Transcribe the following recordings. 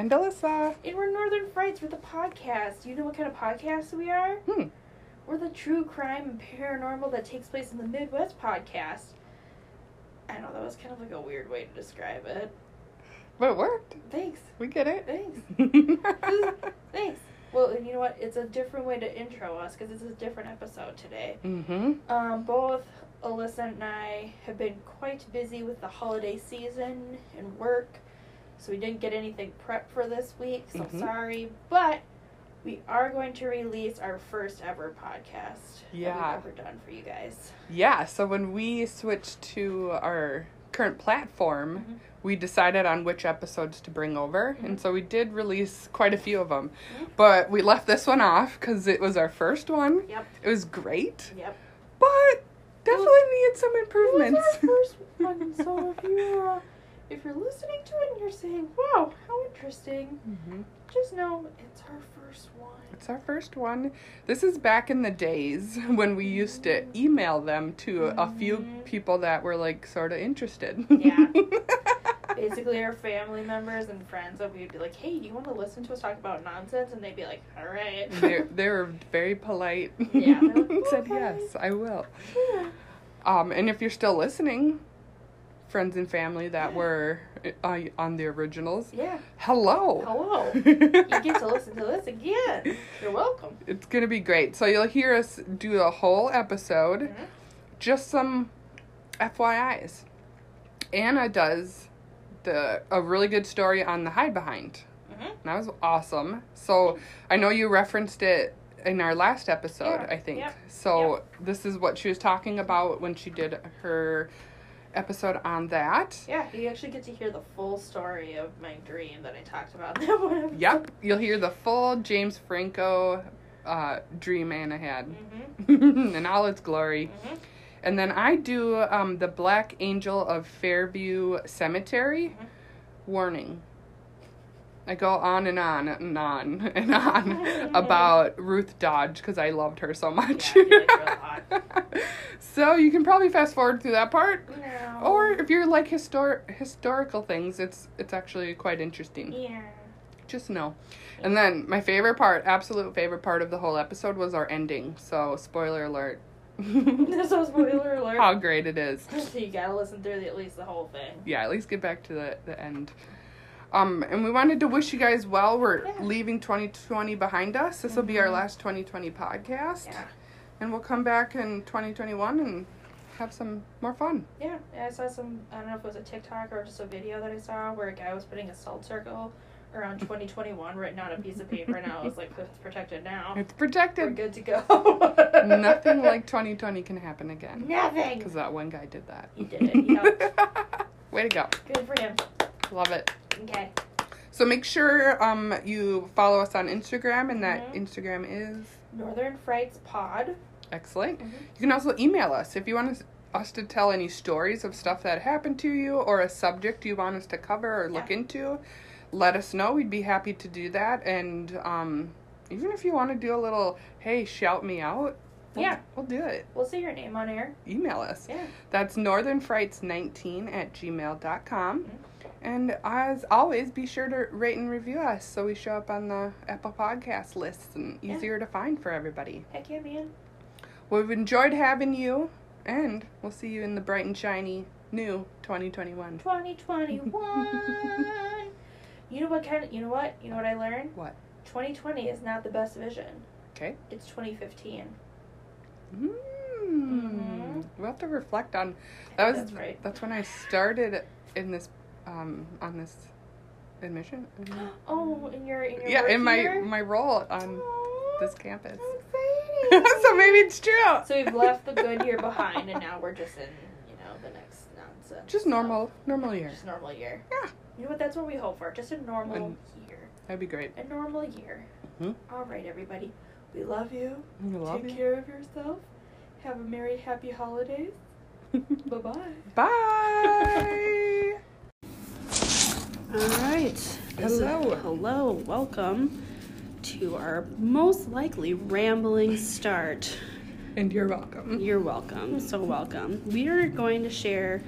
And Alyssa. And we're Northern Frights. We're the podcast. You know what kind of podcast we are? Hmm. We're the true crime and paranormal that takes place in the Midwest podcast. I know that was kind of like a weird way to describe it. But it worked. Thanks. We get it. Thanks. Thanks. Well, and you know what? It's a different way to intro us because it's a different episode today. mm-hmm. Um, both Alyssa and I have been quite busy with the holiday season and work, so we didn't get anything prepped for this week. So Mhm. sorry, but we are going to release our first ever podcast Yeah. that we've ever done for you guys. Yeah, so when we switched to our current platform, Mhm. we decided on which episodes to bring over, Mhm. and so we did release quite a few of them. Mhm. But we left this one off because it was our first one. Yep. It was great, Yep. but definitely needed some It improvements. was our first one, so if you're uh, if you're listening to it and you're saying, "Wow, how interesting," Mhm. just know it's our first one. It's our first one. This is back in the days when we used to email them to a few Mhm. people that were like sort of interested. Yeah. basically our family members and friends that we'd be like, "Hey, do you want to listen to us talk about nonsense?" And they'd be like, "All right." they they were very polite. Yeah, they're like, Said yes, I will. Yeah. Um, and if you're still listening, friends and family that Yeah. were uh, on the originals, yeah. hello. Hello. You get to listen to this again. You're welcome. it's gonna be great. So you'll hear us do a whole episode, Mhm. just some FYI's. Anna does the a really good story on the hide behind. Mhm. That was awesome. So I know you referenced it in our last episode, Yeah, I think. yep, So this is what she was talking about when she did her episode on that. Yeah, you actually get to hear the full story of my dream that I talked about that one. Yep, you'll hear the full James Franco uh, dream Anna had Mhm. in all its glory. Mhm. And then I do um, the Black Angel of Fairview Cemetery. Mhm. Warning. I go on and on and on and on about Ruth Dodge because I loved her so much. Yeah, you liked her a so you can probably fast forward through that part. No. Or if you're like histor- historical things, it's it's actually quite interesting. Yeah. Just know. And then my favorite part, absolute favorite part of the whole episode was our ending. So spoiler alert. so spoiler alert. How great it is. So you gotta listen through the, at least the whole thing. Yeah, at least get back to the, the end. Um, and we wanted to wish you guys well. We're Yeah. leaving 2020 behind us. This will be our Mhm. last 2020 podcast. Yeah. And we'll come back in 2021 and have some more fun. Yeah, yeah, I saw some. I don't know if it was a TikTok or just a video that I saw where a guy was putting a salt circle around 2021 written on a piece of paper, and I was like, "It's protected now. It's protected. We're good to go." Nothing like 2020 can happen again. nothing. Because that one guy did that. He did it. Yep. Way to go. good for him. Love it. Okay. So make sure um, you follow us on Instagram, and that Mhm. Instagram is Northern Frights Pod. excellent. Mhm. You can also email us if you want us, us to tell any stories of stuff that happened to you or a subject you want us to cover or look into. Let us know. We'd be happy to do that. And um, even if you want to do a little, hey, shout me out, we'll, Yeah. we'll do it. We'll say your name on air. Email us. Yeah. That's northernfrights19 at gmail.com. Mhm. And as always, be sure to rate and review us so we show up on the Apple Podcast lists and Yeah. easier to find for everybody. Heck yeah, man. Well, we've enjoyed having you, and we'll see you in the bright and shiny new 2021. 2021. you know what kind of? You know what? You know what I learned? What? 2020 is not the best vision. Okay. It's 2015. Mm. Mhm. We'll have to reflect on that. Was That's right. That's when I started in this um on this admission. Oh, in your in your yeah, in my year? my role on Aw, this campus. how exciting. so maybe it's true. So we've left the good year behind, and now we're just in you know the next nonsense. Just stuff. normal, normal year. Just normal year. Yeah, You know what? That's what we hope for. Just a normal And- year. that'd be great. A normal year. Mhm. All right, everybody. We love you. We love Take you. care of yourself. Have a merry, happy holidays. Bye bye bye. All right. Hello. hello. Welcome to our most likely rambling start. And you're welcome. You're welcome. So welcome. We are going to share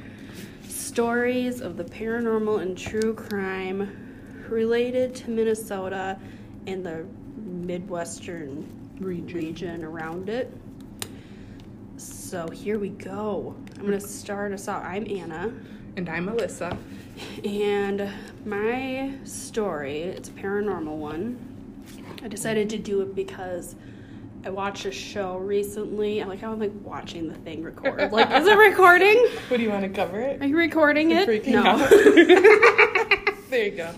stories of the paranormal and true crime related to Minnesota and the Midwestern Region. region around it. So here we go. I'm going to start us out. I'm Anna. And I'm Alyssa. And my story, it's a paranormal one. I decided to do it because I watched a show recently. I like how I'm like watching the thing record. Like, is it recording? What do you want to cover it? Are you recording You're it? freaking no. out. there you go.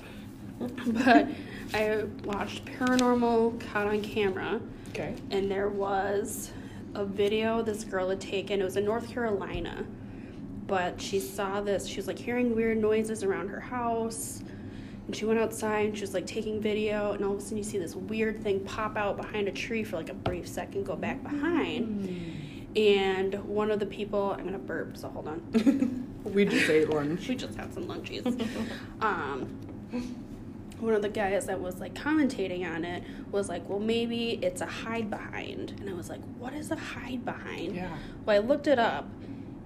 but I watched Paranormal Caught on Camera, Okay. and there was a video this girl had taken. It was in North Carolina, but she saw this. She was like hearing weird noises around her house. And she went outside and she was like taking video, and all of a sudden you see this weird thing pop out behind a tree for like a brief second, go back behind. And one of the people, I'm gonna burp, so hold on. we just ate lunch. We just had some lunchies. um, one of the guys that was like commentating on it was like, well, maybe it's a hide behind. And I was like, what is a hide behind? Yeah. Well, I looked it up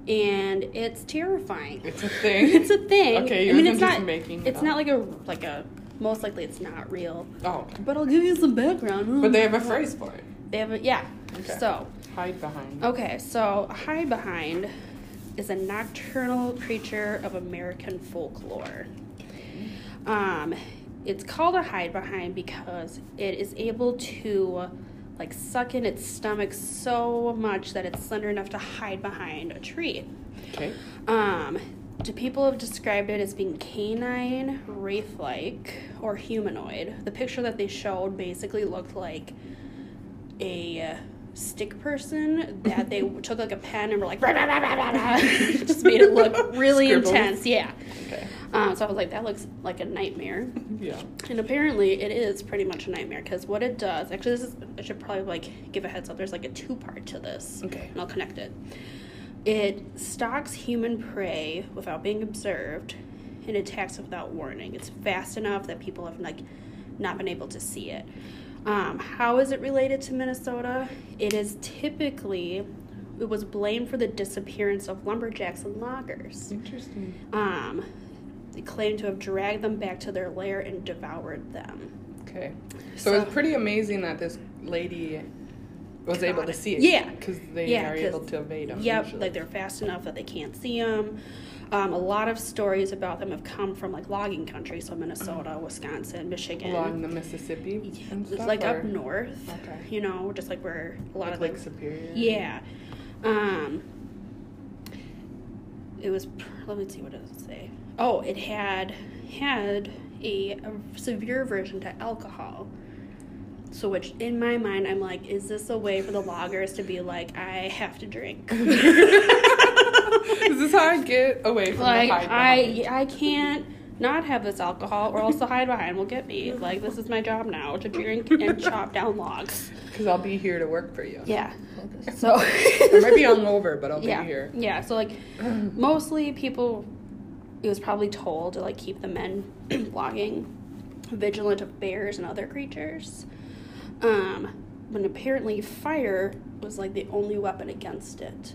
and it's terrifying. It's a thing. It's a thing. Okay, I mean, it's not, making it's up. not like a, like a, most likely it's not real. Oh. But I'll give you some background. But they have a phrase for it. They have a, yeah. Okay. So, Hide behind. Okay, so hide behind is a nocturnal creature of American folklore. Um, it's called a hide behind because it is able to like suck in its stomach so much that it's slender enough to hide behind a tree. Okay. Um, do people have described it as being canine, wraith-like, or humanoid? The picture that they showed basically looked like a stick person that they took like a pen and were like just made it look really intense. Yeah. Um, so I was like, that looks like a nightmare. Yeah. And apparently, it is pretty much a nightmare because what it does. Actually, this is. I should probably like give a heads up. There's like a two part to this. Okay. And I'll connect it. It stalks human prey without being observed, and attacks without warning. It's fast enough that people have like not been able to see it. Um, how is it related to Minnesota? It is typically. It was blamed for the disappearance of lumberjacks and loggers. Interesting. Um, they claim to have dragged them back to their lair and devoured them. Okay. So, So- it's pretty amazing that this lady was able to see it. Yeah. Because they Yeah, are able to evade them. Yep, usually. like they're fast enough that they can't see them. Um, a lot of stories about them have come from like logging country, so Minnesota, Wisconsin, Michigan. along the Mississippi. Yeah, stuff, like up north. Okay. You know, just like where a lot Like of Lake like Superior. Yeah. Um it was let me see what does it say. Oh, it had had a, a severe aversion to alcohol. So which in my mind I'm like, is this a way for the loggers to be like, I have to drink? Is this how I get away from like I? I can't not have this alcohol or else the hide behind will get me. Like this is my job now to drink and chop down logs. Because I'll be here to work for you. Yeah. So I might be hungover, but I'll yeah. be here. Yeah, so like mostly people it was probably told to like keep the men logging vigilant of bears and other creatures. Um but apparently fire was like the only weapon against it.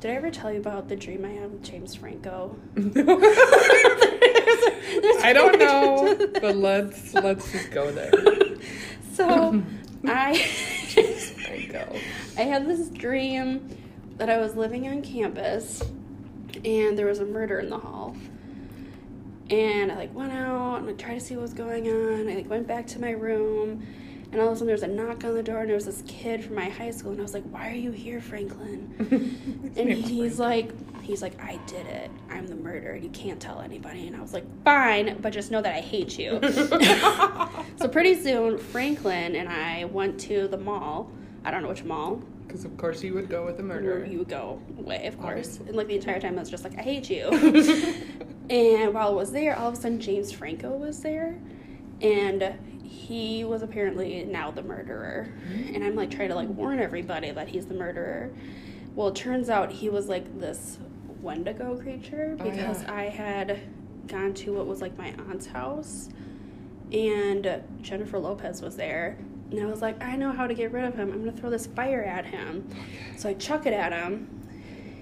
Did I ever tell you about the dream I had with James Franco? I don't know, but let's let's just go there. So I There you go. I had this dream that I was living on campus and there was a murder in the hall. And I like went out and I tried to see what was going on. I like went back to my room and all of a sudden there was a knock on the door and there was this kid from my high school and I was like, Why are you here, Franklin? And he's like he's like, I did it. I'm the murderer. You can't tell anybody. And I was like, Fine, but just know that I hate you. so pretty soon Franklin and I went to the mall. I don't know which mall. Because of course you would go with the murderer. you would go away, of course. Obviously. And like the entire time I was just like, I hate you. and while I was there, all of a sudden James Franco was there. And he was apparently now the murderer. And I'm like trying to like warn everybody that he's the murderer. Well, it turns out he was like this Wendigo creature Oh, because yeah. I had gone to what was like my aunt's house and Jennifer Lopez was there. And I was like, I know how to get rid of him. I'm gonna throw this fire at him. So I chuck it at him,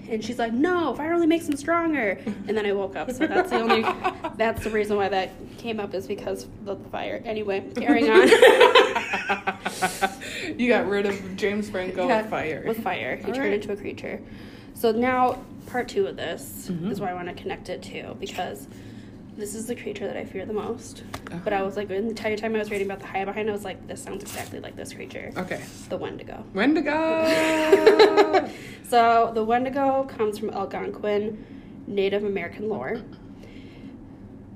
And she's like, no, fire only makes him stronger. And then I woke up. So that's the only, that's the reason why that came up is because of the fire. Anyway, carrying on. you got rid of James Franco Yeah, with fire. With fire. He All turned right. into a creature. So now, part two of this Mhm. is why I want to connect it to because this is the creature that I fear the most. Uh-huh. But I was like, the entire time I was reading about the hide behind, I was like, this sounds exactly like this creature. Okay. The Wendigo. Wendigo. So the Wendigo comes from Algonquin Native American lore.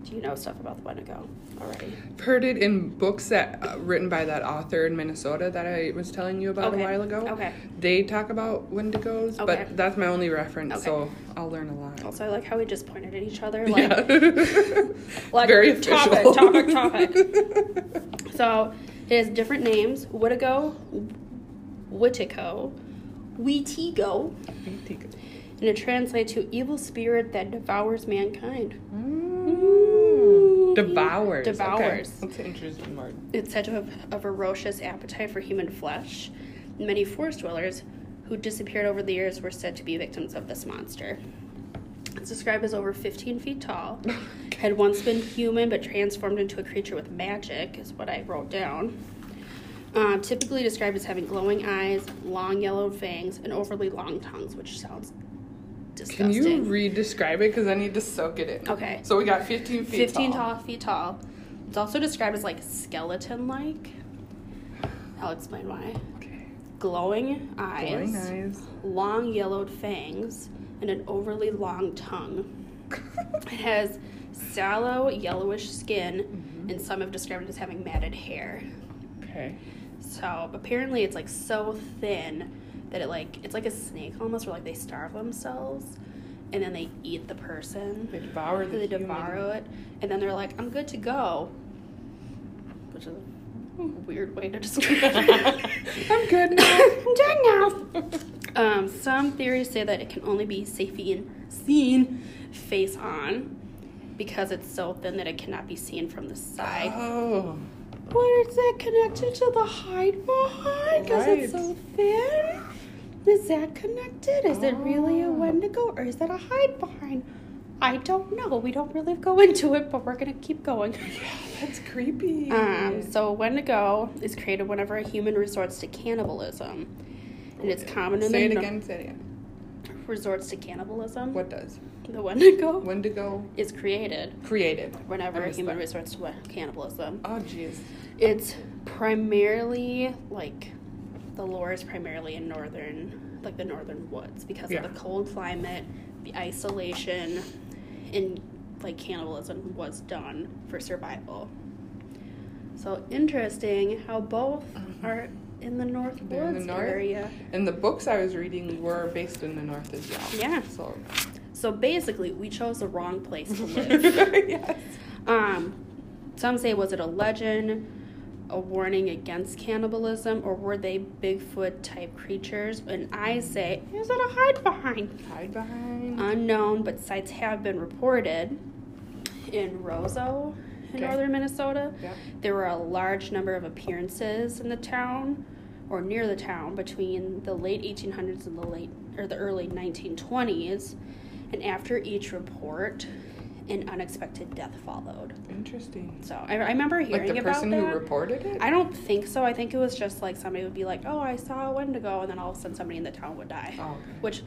Do you know stuff about the Wendigo already? I've heard it in books that uh, written by that author in Minnesota that I was telling you about Okay. a while ago. Okay. They talk about Wendigos, Okay. but that's my only reference, Okay. so I'll learn a lot. Also, I like how we just pointed at each other. Like, yeah. like Very topic, official. topic, topic. So it has different names: Wittigo, Wittico, Wheatigo, and it translates to evil spirit that devours mankind. Mm. Devours. Okay. Devours. That's an interesting word. It's said to have a ferocious appetite for human flesh. Many forest dwellers who disappeared over the years were said to be victims of this monster. It's described as over 15 feet tall, had once been human but transformed into a creature with magic, is what I wrote down. Uh, typically described as having glowing eyes, long yellow fangs, and overly long tongues, which sounds Can you re-describe it? Because I need to soak it in. Okay. So we got 15 feet 15 tall. tall feet tall. It's also described as like skeleton like. I'll explain why. Okay. Glowing eyes, Glowing eyes. long yellowed fangs, and an overly long tongue. It has sallow yellowish skin, Mm-hmm. and some have described it as having matted hair. okay. So apparently, it's like so thin that it like it's like a snake almost, where like they starve themselves, and then they eat the person. They devour the they human. devour it, and then they're like, "I'm good to go," which is a weird way to describe it. I'm good now. I'm done now. Um, some theories say that it can only be seen, seen face on because it's so thin that it cannot be seen from the side. Oh. What is that connected to the hide behind? Because it's so thin? Is that connected? Is it really a Oh. Wendigo or is that a hide behind? I don't know. We don't really go into it, but we're gonna keep going. Yeah, That's creepy. Um, so Wendigo is created whenever a human resorts to cannibalism, and it's common in Say the it no- again. Say it again. resorts to cannibalism. What does? The Wendigo Wendigo is created created. whenever a human that. resorts to cannibalism. Oh, jeez. It's primarily like the lore is primarily in northern, like the northern woods, because Yeah. of the cold climate, the isolation, and like cannibalism was done for survival. So interesting how both are in the north Mm-hmm. They're in the woods north? area. And the books I was reading were based in the north as well. Yeah. So. So basically, we chose the wrong place to live. yes. Um, some say was it a legend, a warning against cannibalism, or were they Bigfoot type creatures? And I say, is it a hide behind? Hide behind. Unknown, but sites have been reported in Roseau, in Okay. northern Minnesota. yeah. There were a large number of appearances in the town or near the town between the late 1800s and the late or the early 1920s. And after each report, an unexpected death followed. Interesting. So I, I remember hearing Like the about person that. who reported it. I don't think so. I think it was just like somebody would be like, "Oh, I saw a Wendigo," and then all of a sudden somebody in the town would die. Oh, okay. Which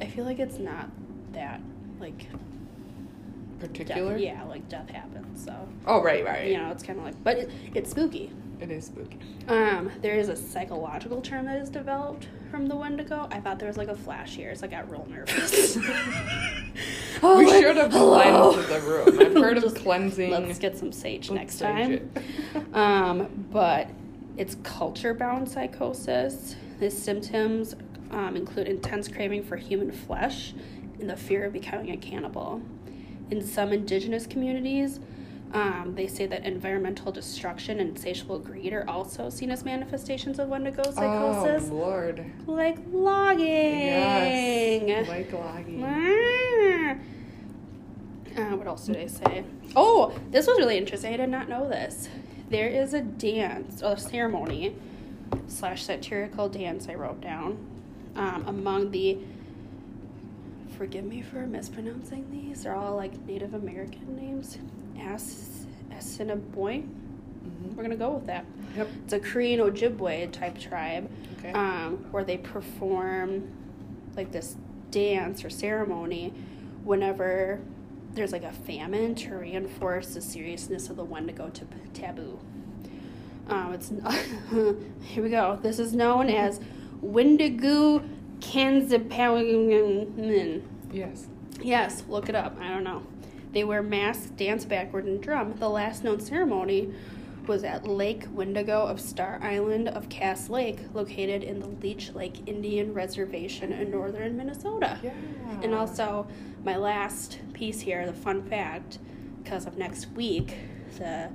I feel like it's not that like Particular. death, yeah, like death happens. So Oh, right, right. you know, it's kind of like, but it, it's spooky. It is spooky. Um, there is a psychological term that is developed from the Wendigo. I thought there was like a flash here, so I got real nervous. Oh, we like, should have hello? cleansed the room. I've heard of cleansing. Let's get some sage Let's next sage time. Um, but it's culture bound psychosis. The symptoms um, include intense craving for human flesh and the fear of becoming a cannibal. In some indigenous communities, um, they say that environmental destruction and insatiable greed are also seen as manifestations of Wendigo psychosis, Oh Lord. like logging. Yes. Like logging. Uh, what else did I say? Oh, this was really interesting. I did not know this. There is a dance, or a ceremony, slash satirical dance I wrote down um, among the forgive me for mispronouncing these. They're all like Native American names. As Assiniboine. Mhm. We're gonna go with that. Yep. It's a Cree and Ojibwe type tribe, Okay. um, where they perform like this dance or ceremony whenever there's like a famine to reinforce the seriousness of the Wendigo to taboo. Um, it's here we go. This is known as Wendigo Kanzipawimin. yes. Yes, look it up. I don't know. They wear masks, dance backward, and drum. The last known ceremony was at Lake Wendigo of Star Island of Cass Lake, located in the Leech Lake Indian Reservation in northern Minnesota. Yeah. And also, my last piece here, the fun fact, because of next week, the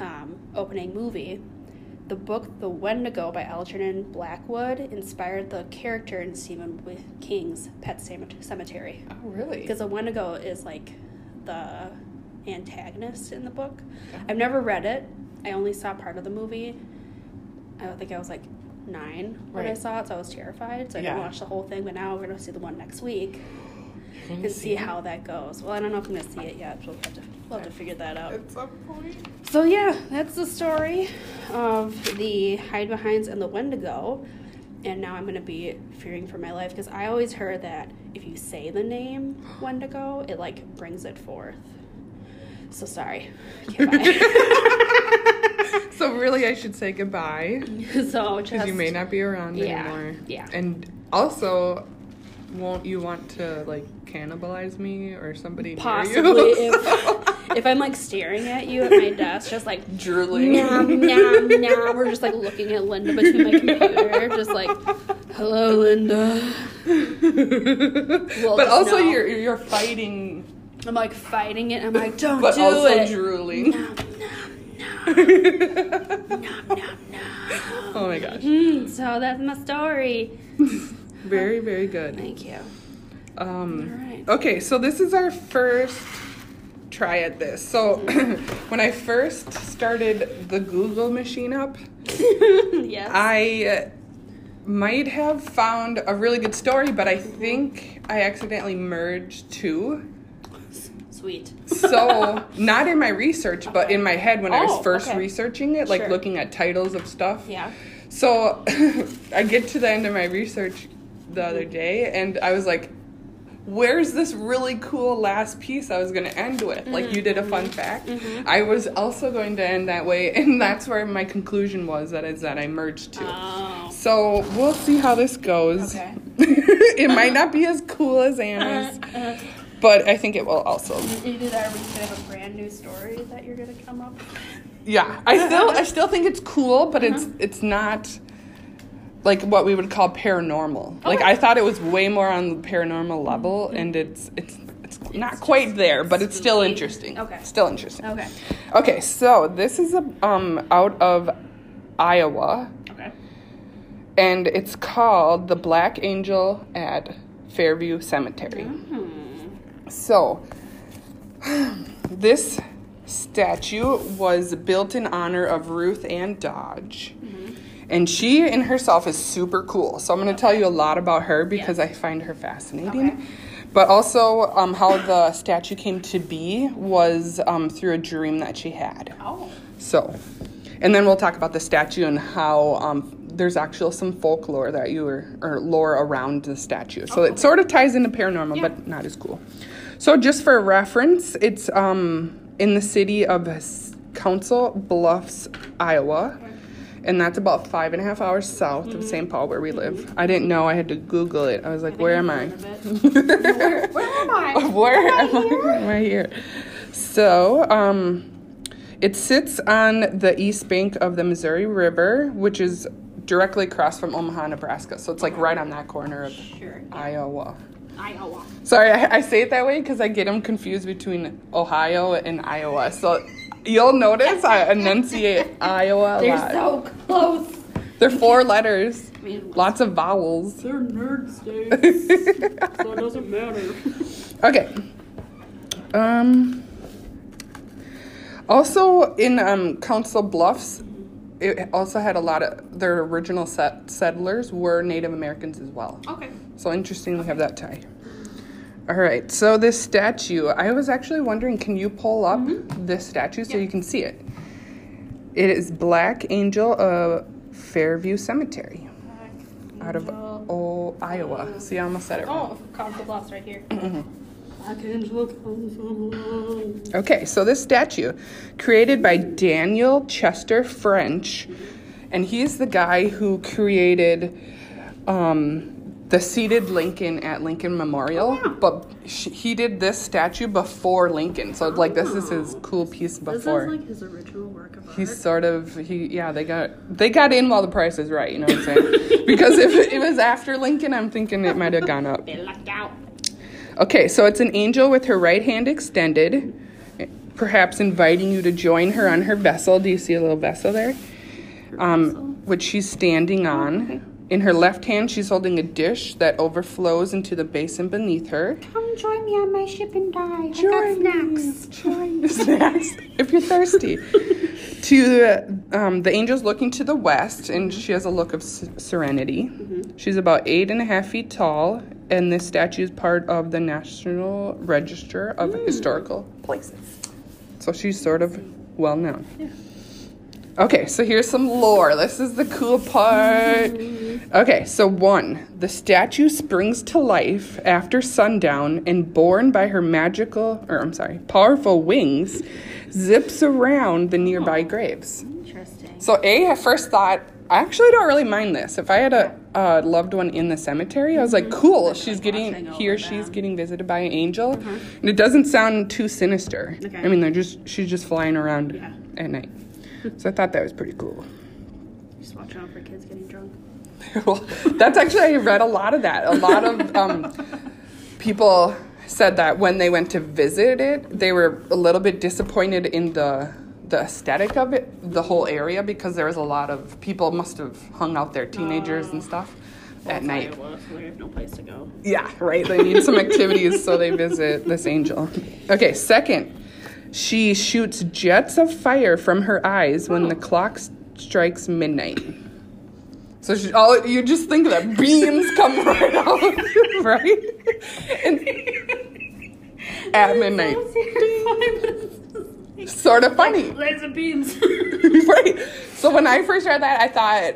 um, opening movie, the book The Wendigo by Algernon Blackwood inspired the character in Stephen King's Pet Cemet- Sematary. Oh, really? Because the Wendigo is like the antagonist in the book. Uh-huh. I've never read it. I only saw part of the movie. I think I was like nine when I saw it, so I was terrified. So I Yeah. didn't watch the whole thing. But now we're gonna see the one next week and see it? how that goes. Well, I don't know if I'm gonna see it yet. We'll have to, we'll have to figure that out. At some point. So yeah, that's the story of the hide behinds and the Wendigo. And now I'm gonna be fearing for my life because I always heard that if you say the name Wendigo, it like brings it forth. So sorry. So really, I should say goodbye so because you may not be around Yeah, anymore. yeah. And also, won't you want to like cannibalize me or somebody possibly you? if if I'm like staring at you at my desk, just like drooling. nom nom nom. We're just like looking at Linda between my computer, just like, hello, Linda. We'll but also, know. you're you're fighting, I'm like fighting it. I'm like, don't do it. but do also it. drooling. Nom nom nom nom nom. oh my gosh, Mm, so that's my story. very very good. Thank you. Um, All right. Okay, so this is our first try at this. So when I first started the Google machine up, yes. I might have found a really good story, but I think I accidentally merged two. Sweet. So, not in my research, but in my head when I Oh, was first okay. researching it, like Sure. looking at titles of stuff. Yeah. So I get to the end of my research the other day and I was like, where's this really cool last piece I was going to end with? Like you did a fun fact. Mhm. I was also going to end that way and that's where my conclusion was that is that I merged two. Oh. So we'll see how this goes. Okay. it might not be as cool as Anna's, Uh, but I think it will also. Either that or we could have a brand new story that you're gonna come up with. Yeah, I still I still think it's cool, but it's Uh-huh. it's not like what we would call paranormal. Like I thought it was way more on the paranormal level, and it's it's it's not quite there, but it's still interesting. Okay. still interesting. Okay. Okay, so this is a, um out of Iowa, Okay. and it's called the Black Angel at Fairview Cemetery. Hmm. So, this statue was built in honor of Ruth Ann Dodge. And she in herself is super cool. So, I'm going to tell you a lot about her because I find her fascinating. Okay. But also, um, how the statue came to be was um, through a dream that she had. Oh. So, and then we'll talk about the statue and how um, there's actually some folklore that you were, or lore around the statue. So it sort of ties into paranormal, Yeah. but not as cool. So just for reference, it's um, in the city of Council Bluffs, Iowa. And that's about five and a half hours south of St. Paul, where we live. I didn't know. I had to Google it. I was like, where am I? where, where am I? Where Am I am I? here? Am I here? So, um, it sits on the east bank of the Missouri River, which is directly across from Omaha, Nebraska. So it's like right on that corner of Sure. Iowa. Iowa. Sorry, I, I say it that way because I get them confused between Ohio and Iowa. So you'll notice I enunciate Iowa a They're lot. so close. They're four letters, I mean, lots of vowels. they're nerd states, so it doesn't matter. Okay. Um. Also, in um, Council Bluffs, it also had a lot of their original set settlers were Native Americans as well. Okay. So interesting, we have that tie. All right, so this statue, I was actually wondering, can you pull up this statue so Yeah. you can see it? It is Black Angel of Fairview Cemetery out of oh, Iowa. See, I almost said it wrong. Oh, Council Bluffs right here. Along. Okay, so this statue, created by Daniel Chester French, and he's the guy who created um, the seated Lincoln at Lincoln Memorial. yeah. But sh- he did this statue before Lincoln, so like this is his cool piece before. This is like his original work of art. He's sort of he yeah they got they got in while the price is right you know what I'm saying because if it was after Lincoln I'm thinking it might have gone up. They lucked out. Okay, so it's an angel with her right hand extended, perhaps inviting you to join her on her vessel. Do you see a little vessel there? Um, which she's standing on. In her left hand, she's holding a dish that overflows into the basin beneath her. Come join me on my ship and die. Join me, Join snacks if you're thirsty. to um, the angel's looking to the west, and she has a look of s- serenity. She's about eight and a half feet tall, and this statue is part of the National Register of Historical Places. So she's sort of well known. Okay, so here's some lore. This is the cool part. Okay, so one, the statue springs to life after sundown and borne by her magical, or I'm sorry, powerful wings, zips around the nearby graves. Interesting. So A, I first thought, I actually don't really mind this. If I had a, a loved one in the cemetery, I was like, cool, she's getting, he or she's getting visited by an angel. And it doesn't sound too sinister. Okay. I mean, they're just, she's just flying around Yeah. at night. So I thought that was pretty cool. Just watching out for kids getting drunk. well, that's actually I read a lot of that. A lot of um, people said that when they went to visit it, they were a little bit disappointed in the the aesthetic of it, the whole area, because there was a lot of people must have hung out there, teenagers and stuff, at night. So they have no place to go. Yeah, right. They need some activities, so they visit this angel. Okay, second, she shoots jets of fire from her eyes when the clock strikes midnight. So she, all you just think of that beams come right out, right? And at midnight, sort of funny, Laser beams. right? So when I first read that, I thought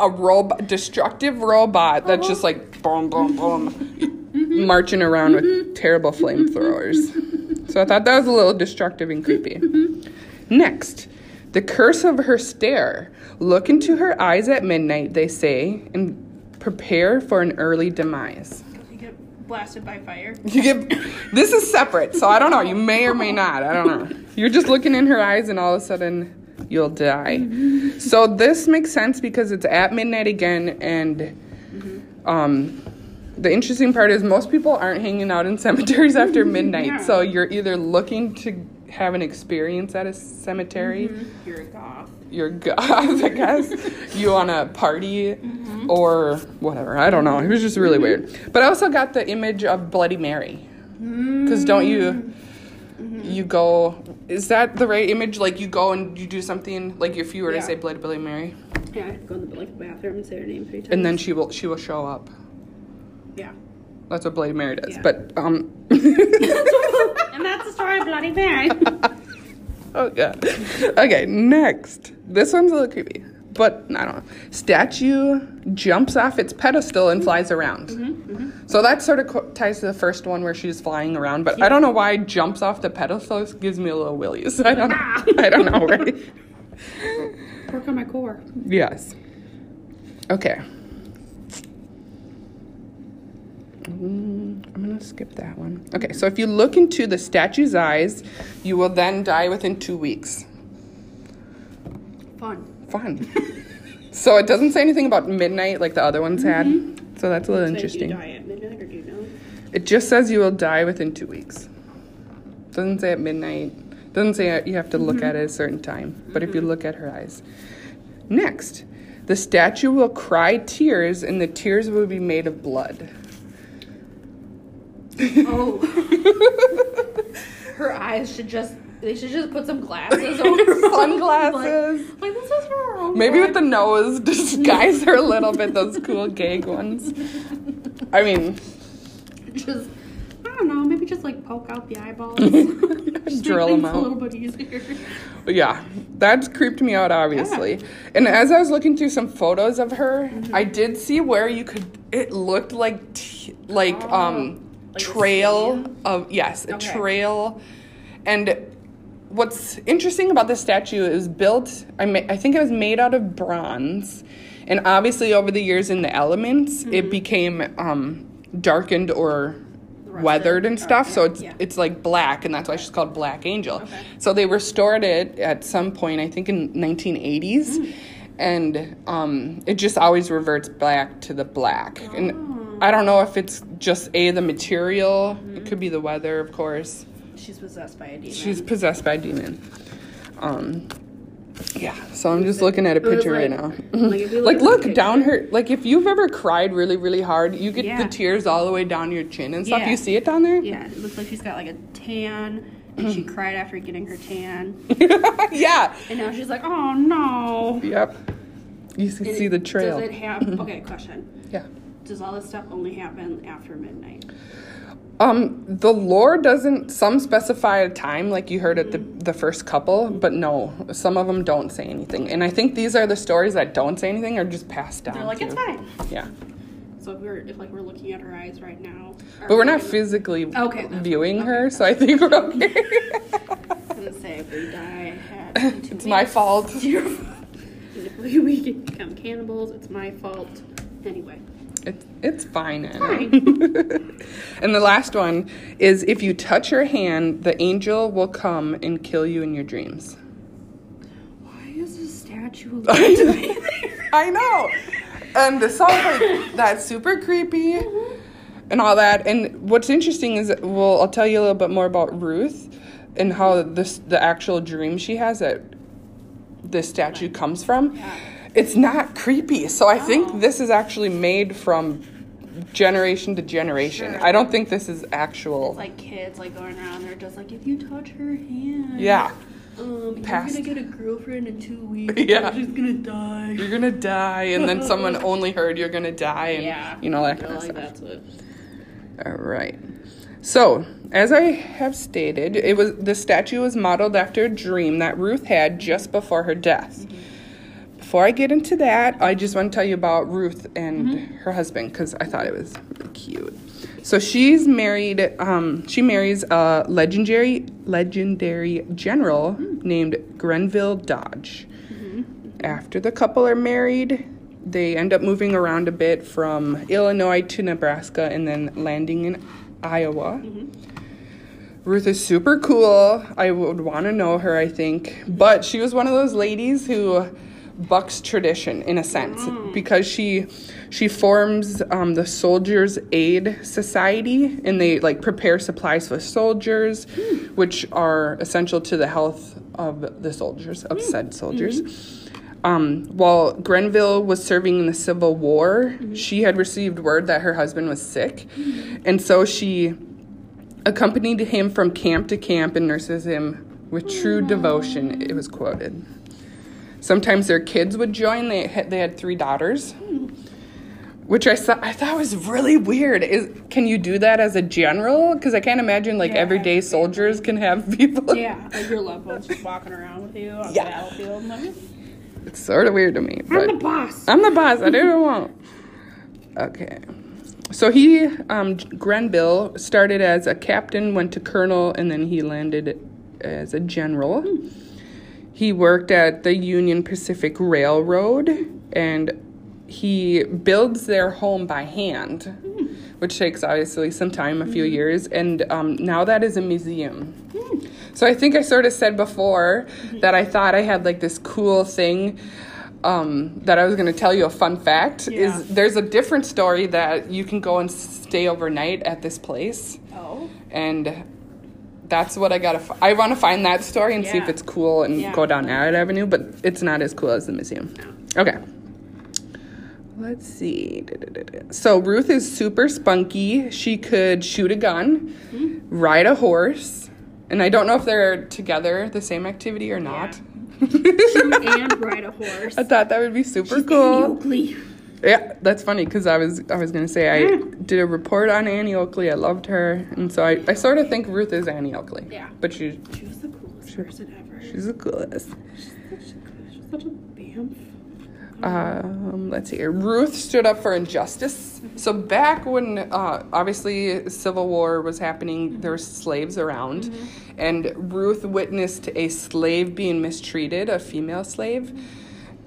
a robot, destructive robot that's just like boom, boom, boom, marching around with terrible flamethrowers. So I thought that was a little destructive and creepy. Mm-hmm. Next, the curse of her stare. Look into her eyes at midnight, they say, and prepare for an early demise. You get blasted by fire. You get this is separate, so I don't know. You may or may not. I don't know. You're just looking in her eyes, and all of a sudden, you'll die. Mm-hmm. So this makes sense because it's at midnight again, and mm-hmm. um, the interesting part is most people aren't hanging out in cemeteries after midnight. So you're either looking to have an experience at a cemetery mm-hmm. You're a goth. you're goth, I guess. you want to party mm-hmm. or whatever. I don't know. It was just really mm-hmm. weird. But I also got the image of Bloody Mary. Mm. Because don't you, you go, is that the right image? Like you go and you do something, like if you were Yeah. to say Bloody Bloody Mary, Yeah, I have to go in the like bathroom and say her name three times. and then she will she will show up. Yeah. That's what Bloody Mary does. Yeah. But um, and that's the story of Bloody Mary. oh god. Okay, next. This one's a little creepy. But I don't know. Statue jumps off its pedestal and flies around. Mm-hmm, mm-hmm. So that sort of co- ties to the first one where she's flying around. But I don't know why jumps off the pedestal gives me a little willies. I don't ah. know. I don't know, right? Work on my core. Yes. Okay. Mm, I'm going to skip that one. Okay, so if you look into the statue's eyes, you will then die within two weeks. Fun. Fun. so it doesn't say anything about midnight like the other ones had. So that's a little So interesting. You die at midnight or do you know? It just says you will die within two weeks. Doesn't say at midnight. Doesn't say you have to look at it at a certain time. But if you look at her eyes. Next, the statue will cry tears, and the tears will be made of blood. Oh. Her eyes should just, they should just put some glasses over Sunglasses. Like, like, this is for her own Maybe with the nose disguise her a little bit. Those cool gag ones. I mean, just, I don't know. Maybe just like poke out the eyeballs? Just Drill make 'em things out. A little bit easier. Yeah, that's creeped me out, obviously. And as I was looking through some photos of her, Mm-hmm. I did see where you could. It looked like, t- like Oh, um, like trail of yes, a Okay. trail. And what's interesting about this statue is built. I ma- I think it was made out of bronze, and obviously over the years in the elements, Mm-hmm. it became um, darkened or weathered and stuff. So it's yeah. it's like black, and that's why she's called Black Angel. Okay. So they restored it at some point, I think in 1980s, Mm. and um, it just always reverts back to the black. Oh. And I don't know if it's just a the material. Mm-hmm. It could be the weather, of course. She's possessed by a demon. She's possessed by a demon. Um, yeah. So I'm just looking at a picture right now. like, if Like, look down her. Like, if you've ever cried really, really hard, you get Yeah. the tears all the way down your chin and stuff. Yeah. You see it down there? Yeah, it looks like she's got like a tan, and she cried after getting her tan, yeah. and now she's like, oh no. Yep. You can And see the trail. Does it have? Okay, question. yeah. Does all this stuff only happen after midnight? Um, the lore doesn't. Some specify a time, like you heard at the the first couple, but no, some of them don't say anything. And I think these are the stories that don't say anything, are just passed down. They're like, it's fine. Yeah, So if we're if like we're looking at her eyes right now, but we're we not gonna- physically Okay, viewing okay, her, so I think we're okay. I'm gonna say if we die, it's my fault. if we, we become cannibals, it's my fault. Anyway, It's it's fine. Anna. Fine. and the last one is if you touch her hand, the angel will come and kill you in your dreams. why is this statue? Know. I know. And this sounds like that's super creepy and all that. And what's interesting is, well, I'll tell you a little bit more about Ruth and how this the actual dream she has that this statue comes from. Yeah. It's not creepy. So I Oh. think this is actually made from generation to generation. Sure. I don't think this is actual. It's like kids like going around there just like if you touch her hand. yeah. Um, Past. you're gonna get a girlfriend in two weeks. Yeah. She's gonna die. You're gonna die, and then someone only heard you're gonna die, and yeah. you know that kind of like, stuff. That's what. All right. So, as I have stated, it was the statue was modeled after a dream that Ruth had just before her death. Before I get into that, I just want to tell you about Ruth and mm-hmm. her husband because I thought it was really cute. So she's married. Um, she marries a legendary legendary general mm. named Grenville Dodge. Mm-hmm. After the couple are married, they end up moving around a bit from Illinois to Nebraska and then landing in Iowa. Mm-hmm. Ruth is super cool. I would want to know her, I think. But she was one of those ladies who bucks tradition in a sense because she she forms um, the Soldiers Aid Society and they like prepare supplies for soldiers, which are essential to the health of the soldiers of said soldiers. Um, while Grenville was serving in the Civil War, she had received word that her husband was sick, and so she accompanied him from camp to camp and nurses him with true devotion. It was quoted. Sometimes their kids would join. They had, they had three daughters, which I thought I thought was really weird. Is can you do that as a general? Because I can't imagine like Yeah, everyday every soldiers can have people. Yeah, like your loved ones just walking around with you on Yeah. the battlefield. It's sort of weird to me. But I'm the boss. I'm the boss. I do what I want. Okay. So he, um, Grenville, started as a captain, went to colonel, and then he landed as a general. He worked at the Union Pacific Railroad, and he builds their home by hand, which takes obviously some time, a few years, and um, now that is a museum. So I think I sort of said before that I thought I had like this cool thing um, that I was going to tell you a fun fact Yeah. is there's a different story that you can go and stay overnight at this place Oh. and that's what I got to f- I want to find that story and see if it's cool and Yeah. go down Arrowhead Avenue but it's not as cool as the museum. Okay. Let's see. So Ruth is super spunky. She could shoot a gun, mm-hmm. ride a horse, and I don't know if they're together the same activity or not. Shoot and ride a horse. I thought that would be super She's cool. Yeah, that's funny because I was I was gonna say I did a report on Annie Oakley. I loved her, and so I, I sort of think Ruth is Annie Oakley. Yeah. but she She was the coolest person ever. she's the coolest. She's such a bamf. Um, let's see here. Ruth stood up for injustice. So back when uh, obviously Civil War was happening, there were slaves around, and Ruth witnessed a slave being mistreated, a female slave,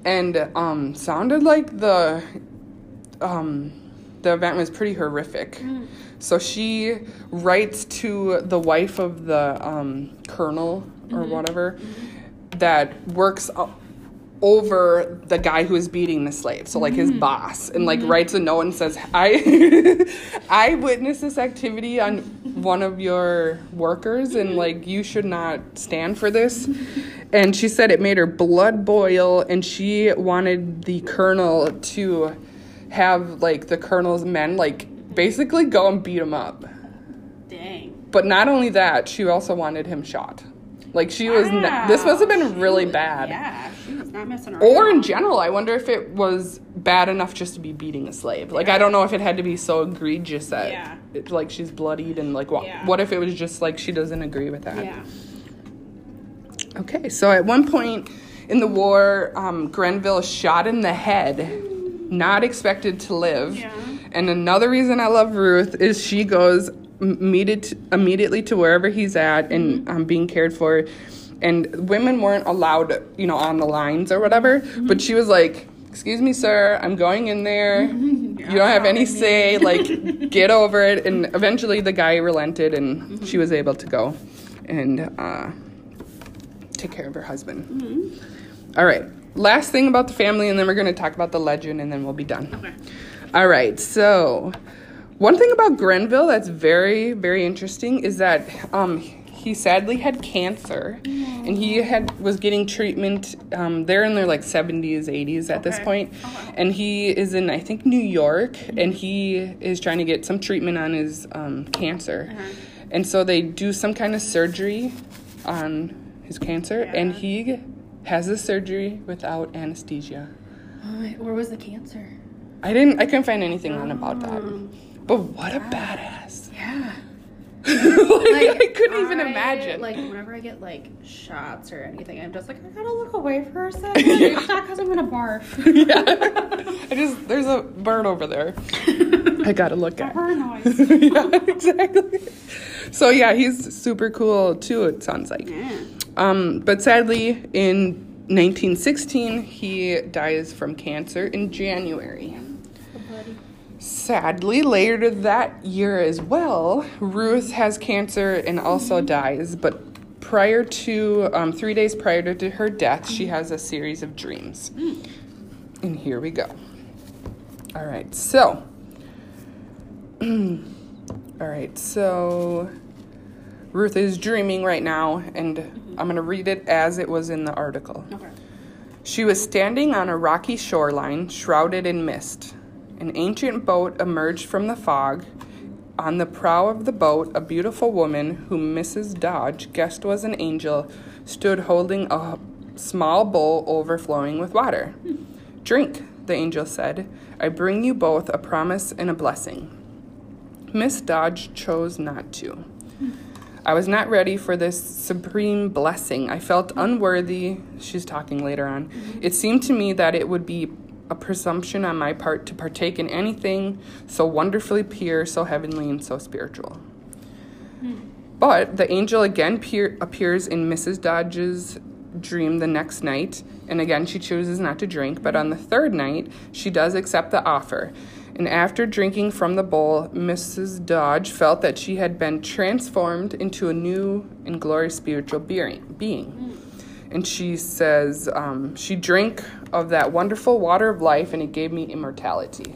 and um, sounded like the um, the event was pretty horrific. So she writes to the wife of the um, colonel or whatever that works over the guy who is beating the slave. So like his mm. boss, and like mm-hmm. writes a note and says, "I I witnessed this activity on one of your workers, and mm-hmm. like you should not stand for this." And she said it made her blood boil, and she wanted the colonel to have like the colonel's men like basically go and beat him up. Dang. But not only that, she also wanted him shot. Like she was. Ne- this must have been She really was- bad. Yeah, she was not messing around. Or in general, I wonder if it was bad enough just to be beating a slave. Like I don't know if it had to be so egregious that Yeah. it's like she's bloodied and like what? Yeah. What if it was just like she doesn't agree with that? Yeah. Okay, so at one point in the war, um, Grenville shot in the head, not expected to live. Yeah. And another reason I love Ruth is she goes immediate, immediately to wherever he's at and um, being cared for. And women weren't allowed, you know, on the lines or whatever. But she was like, "Excuse me, sir, I'm going in there. You don't have any say. Like, get over it." And eventually, the guy relented, and she was able to go and uh, take care of her husband. All right. Last thing about the family, and then we're going to talk about the legend, and then we'll be done. Okay. All right. So, one thing about Grenville that's very, very interesting is that um, he sadly had cancer, and he had was getting treatment. Um, they're in their like seventies, eighties at this Okay. point, and he is in I think New York, and he is trying to get some treatment on his um, cancer, and so they do some kind of surgery on his cancer, and he has the surgery without anesthesia. Where was the cancer? I didn't. I couldn't find anything on about that. But what a badass! yeah. like, I couldn't even imagine. Like whenever I get like shots or anything, I'm just like I gotta look away for a second. It's not because I'm gonna barf. yeah, I just there's a bird over there. I gotta look at. Pepper noise. yeah, exactly. So yeah, he's super cool too. It sounds like. Yeah. Um, but sadly, in 1916, he dies from cancer in January. Sadly, later that year as well, Ruth has cancer and also mm-hmm. dies. But prior to, um, three days prior to her death, she has a series of dreams. Mm. And here we go. All right, so. all right, so Ruth is dreaming right now, and mm-hmm. I'm going to read it as it was in the article. Okay. She was standing on a rocky shoreline, shrouded in mist. An ancient boat emerged from the fog. On the prow of the boat, a beautiful woman, whom Mrs. Dodge guessed was an angel, stood holding a small bowl overflowing with water. Drink, the angel said. I bring you both a promise and a blessing. Miss Dodge chose not to. I was not ready for this supreme blessing. I felt unworthy. She's talking later on. It seemed to me that it would be a presumption on my part to partake in anything so wonderfully pure, so heavenly, and so spiritual. Hmm. But the angel again peer- appears in Mrs. Dodge's dream the next night, and again she chooses not to drink. But on the third night, she does accept the offer. And after drinking from the bowl, Mrs. Dodge felt that she had been transformed into a new and glorious spiritual being. being. And she says, um, she drank of that wonderful water of life, and it gave me immortality.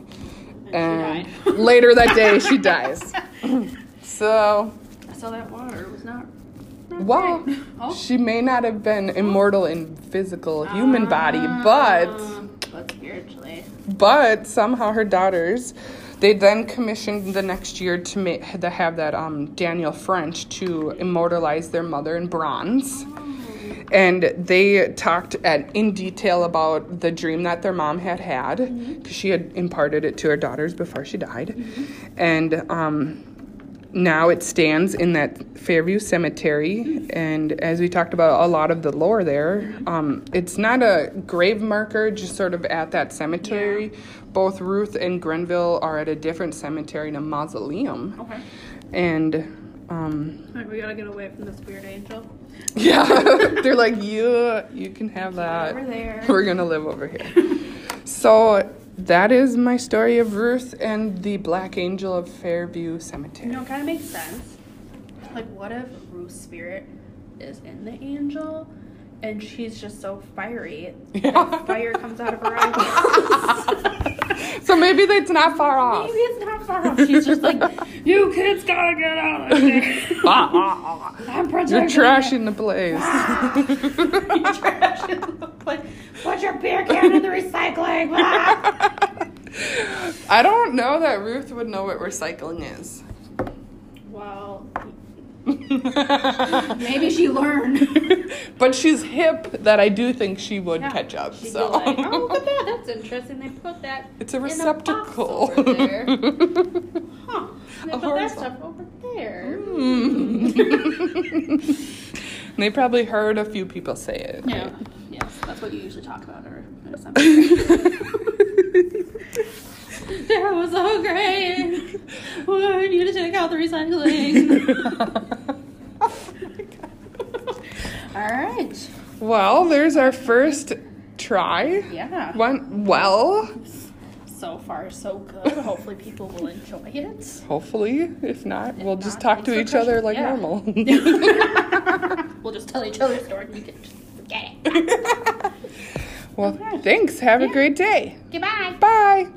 And later that day, she dies. so, So that water was not. not well. Oh. she may not have been immortal in physical human body, but Uh, but spiritually. but somehow her daughters, they then commissioned the next year to make to have that um, Daniel French to immortalize their mother in bronze. And they talked at in detail about the dream that their mom had had because she had imparted it to her daughters before she died, and um, now it stands in that Fairview Cemetery. And as we talked about a lot of the lore there, um, it's not a grave marker, just sort of at that cemetery. Both Ruth and Grenville are at a different cemetery in a mausoleum. Okay. And um, Alright, we gotta get away from this weird angel. yeah, they're like, you, you can have that. Over there. We're gonna live over here. So that is my story of Ruth and the Black Angel of Fairview Cemetery. You know, it kind of makes sense. Like, what if Ruth's spirit is in the angel, and she's just so fiery, Yeah. fire comes out of her eyes? So maybe that's not far off. Maybe it's not far off. She's just like, you kids gotta get out of here. I'm protecting You're trashing the place. You're trashing the place. Put your beer can in the recycling. I don't know that Ruth would know what recycling is. well, maybe she learned. but she's hip that I do think she would Yeah, catch up. So like, oh, look at that. That's interesting. They put that it's a a receptacle. over there. Huh. They A put that stuff over there. Hmm. they probably heard a few people say it. Yeah. Yes, that's what you usually talk about or in a That was so great. We need to take out the recycling. All right. well, there's our first try. Yeah. Went well. So far, so good. Hopefully, people will enjoy it. Hopefully, if not, we'll just talk to each other like Yeah. normal. we'll just tell each other stories and you can just forget it. well, Okay. thanks. Have a great day. Goodbye. Bye.